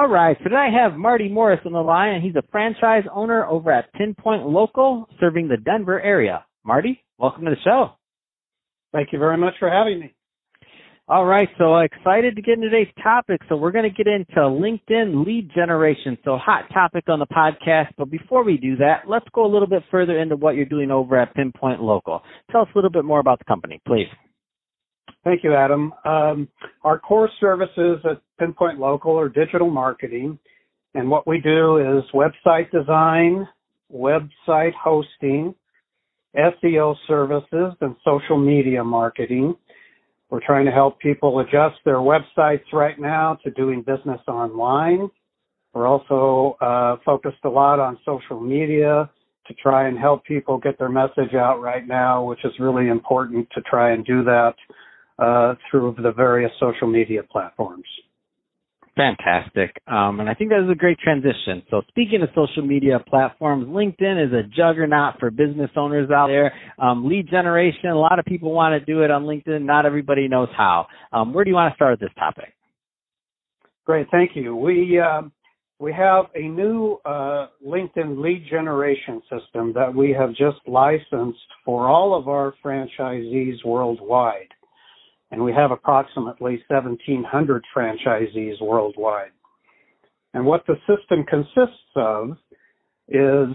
All right, so today I have Marty Morris on the line, and he's a franchise owner over at Pinpoint Local, serving the Denver area. Marty, welcome to the show. Thank you very much for having me. All right, so excited to get into today's topic. So we're going to get into LinkedIn lead generation. So hot topic on the podcast. But before we do that, let's go a little bit further into what you're doing over at Pinpoint Local. Tell us a little bit more about the company, please. Thank you, Adam. Um, our core services at Pinpoint Local are digital marketing. And what we do is website design, website hosting, SEO services, and social media marketing. We're trying to help people adjust their websites right now to doing business online. We're also uh, focused a lot on social media to try and help people get their message out right now, which is really important to try and do that uh, through the various social media platforms. Fantastic. Um, and I think that is a great transition. So speaking of social media platforms, LinkedIn is a juggernaut for business owners out there. Um, lead generation, a lot of people want to do it on LinkedIn. Not everybody knows how. Um, where do you want to start with this topic? Great. Thank you. We, uh, we have a new uh, LinkedIn lead generation system that we have just licensed for all of our franchisees worldwide and we have approximately 1,700 franchisees worldwide. And what the system consists of is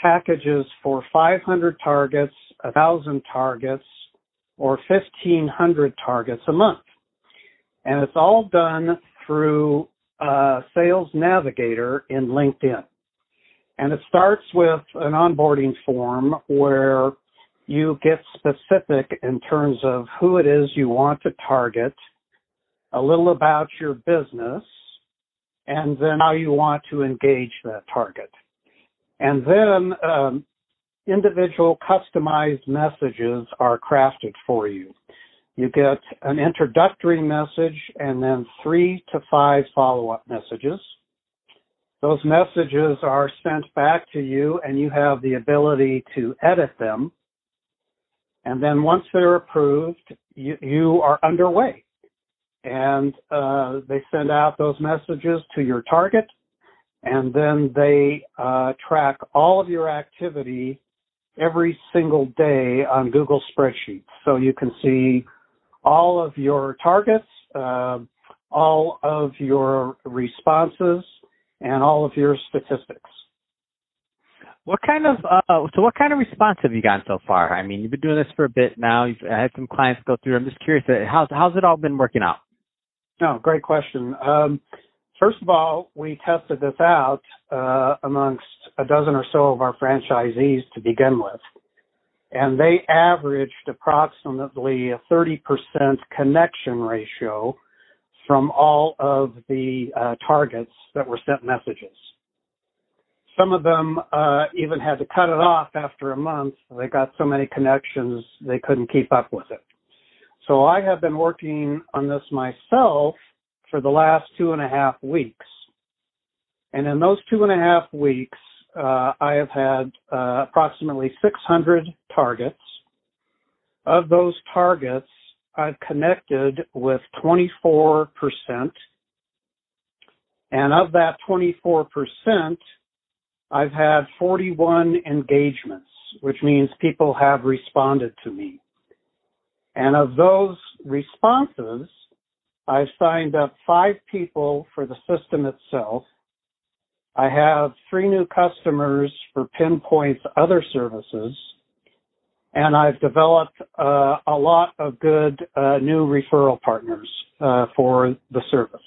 packages for 500 targets, 1,000 targets, or 1,500 targets a month. And it's all done through Sales Navigator in LinkedIn. And it starts with an onboarding form where you get specific in terms of who it is you want to target, a little about your business, and then how you want to engage that target. And then um, individual customized messages are crafted for you. You get an introductory message and then three to five follow-up messages. Those messages are sent back to you and you have the ability to edit them and then once they're approved, you, you are underway. And uh, they send out those messages to your target, and then they uh, track all of your activity every single day on Google Spreadsheets. So you can see all of your targets, uh, all of your responses, and all of your statistics. What kind of uh, so what kind of response have you gotten so far? I mean, you've been doing this for a bit now. You've had some clients go through. I'm just curious, uh, how's how's it all been working out? No, oh, great question. Um, first of all, we tested this out uh, amongst a dozen or so of our franchisees to begin with, and they averaged approximately a 30% connection ratio from all of the uh, targets that were sent messages. Some of them uh, even had to cut it off after a month. They got so many connections they couldn't keep up with it. So I have been working on this myself for the last two and a half weeks. And in those two and a half weeks, uh, I have had uh, approximately 600 targets. Of those targets, I've connected with 24%. And of that 24%, I've had 41 engagements, which means people have responded to me. And of those responses, I've signed up five people for the system itself. I have three new customers for Pinpoint's other services. And I've developed uh, a lot of good uh, new referral partners uh, for the service.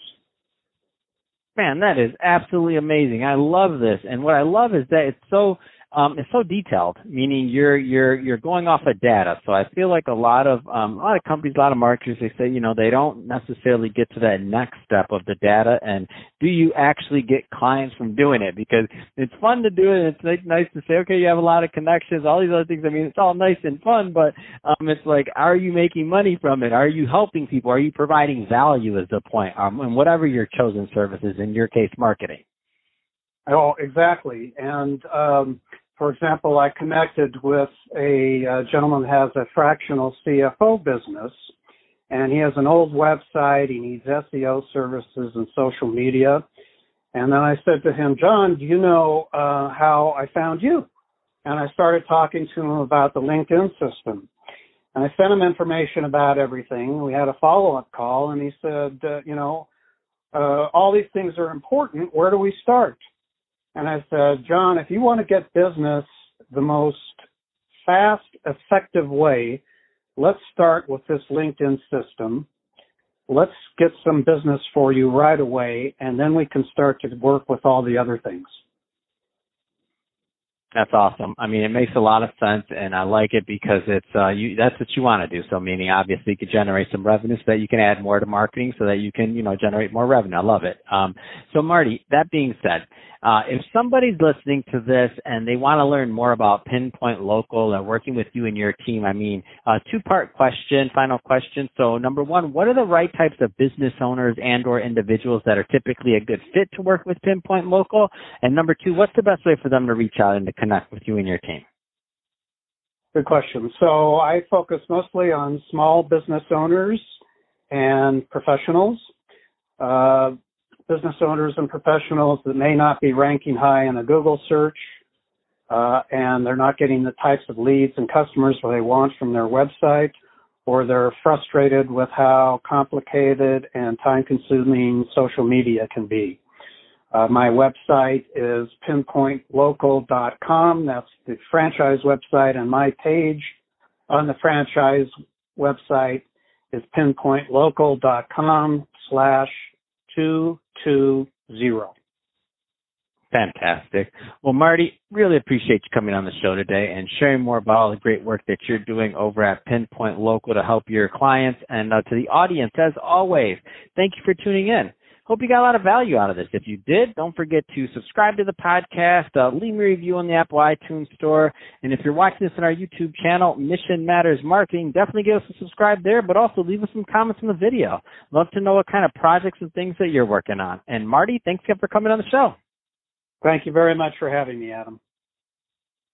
Man, that is absolutely amazing. I love this. And what I love is that it's so um, is so detailed, meaning you're you're you're going off of data. So I feel like a lot of um, a lot of companies, a lot of marketers, they say you know they don't necessarily get to that next step of the data. And do you actually get clients from doing it? Because it's fun to do it. It's nice to say, okay, you have a lot of connections, all these other things. I mean, it's all nice and fun, but um, it's like, are you making money from it? Are you helping people? Are you providing value? Is the point? Um, and whatever your chosen services, in your case, marketing. Oh, exactly. And um, for example, I connected with a, a gentleman who has a fractional CFO business, and he has an old website. He needs SEO services and social media. And then I said to him, John, do you know uh, how I found you? And I started talking to him about the LinkedIn system. And I sent him information about everything. We had a follow up call, and he said, uh, you know, uh, all these things are important. Where do we start? And I said, John, if you want to get business the most fast, effective way, let's start with this LinkedIn system. Let's get some business for you right away, and then we can start to work with all the other things. That's awesome. I mean, it makes a lot of sense, and I like it because it's uh, you. That's what you want to do. So, meaning obviously, you can generate some revenue so that you can add more to marketing, so that you can, you know, generate more revenue. I love it. Um, so, Marty, that being said, uh, if somebody's listening to this and they want to learn more about Pinpoint Local and working with you and your team, I mean, uh, two-part question, final question. So, number one, what are the right types of business owners and/or individuals that are typically a good fit to work with Pinpoint Local? And number two, what's the best way for them to reach out and to connect with you and your team? Good question. So, I focus mostly on small business owners and professionals. Uh, business owners and professionals that may not be ranking high in a Google search, uh, and they're not getting the types of leads and customers that they want from their website, or they're frustrated with how complicated and time consuming social media can be. Uh, my website is pinpointlocal.com. That's the franchise website, and my page on the franchise website is pinpointlocal.com slash two two zero. Fantastic. Well, Marty, really appreciate you coming on the show today and sharing more about all the great work that you're doing over at Pinpoint Local to help your clients and uh, to the audience. As always, thank you for tuning in. Hope you got a lot of value out of this. If you did, don't forget to subscribe to the podcast, uh, leave me a review on the Apple iTunes Store, and if you're watching this on our YouTube channel, Mission Matters Marketing, definitely give us a subscribe there, but also leave us some comments in the video. Love to know what kind of projects and things that you're working on. And Marty, thanks again for coming on the show. Thank you very much for having me, Adam.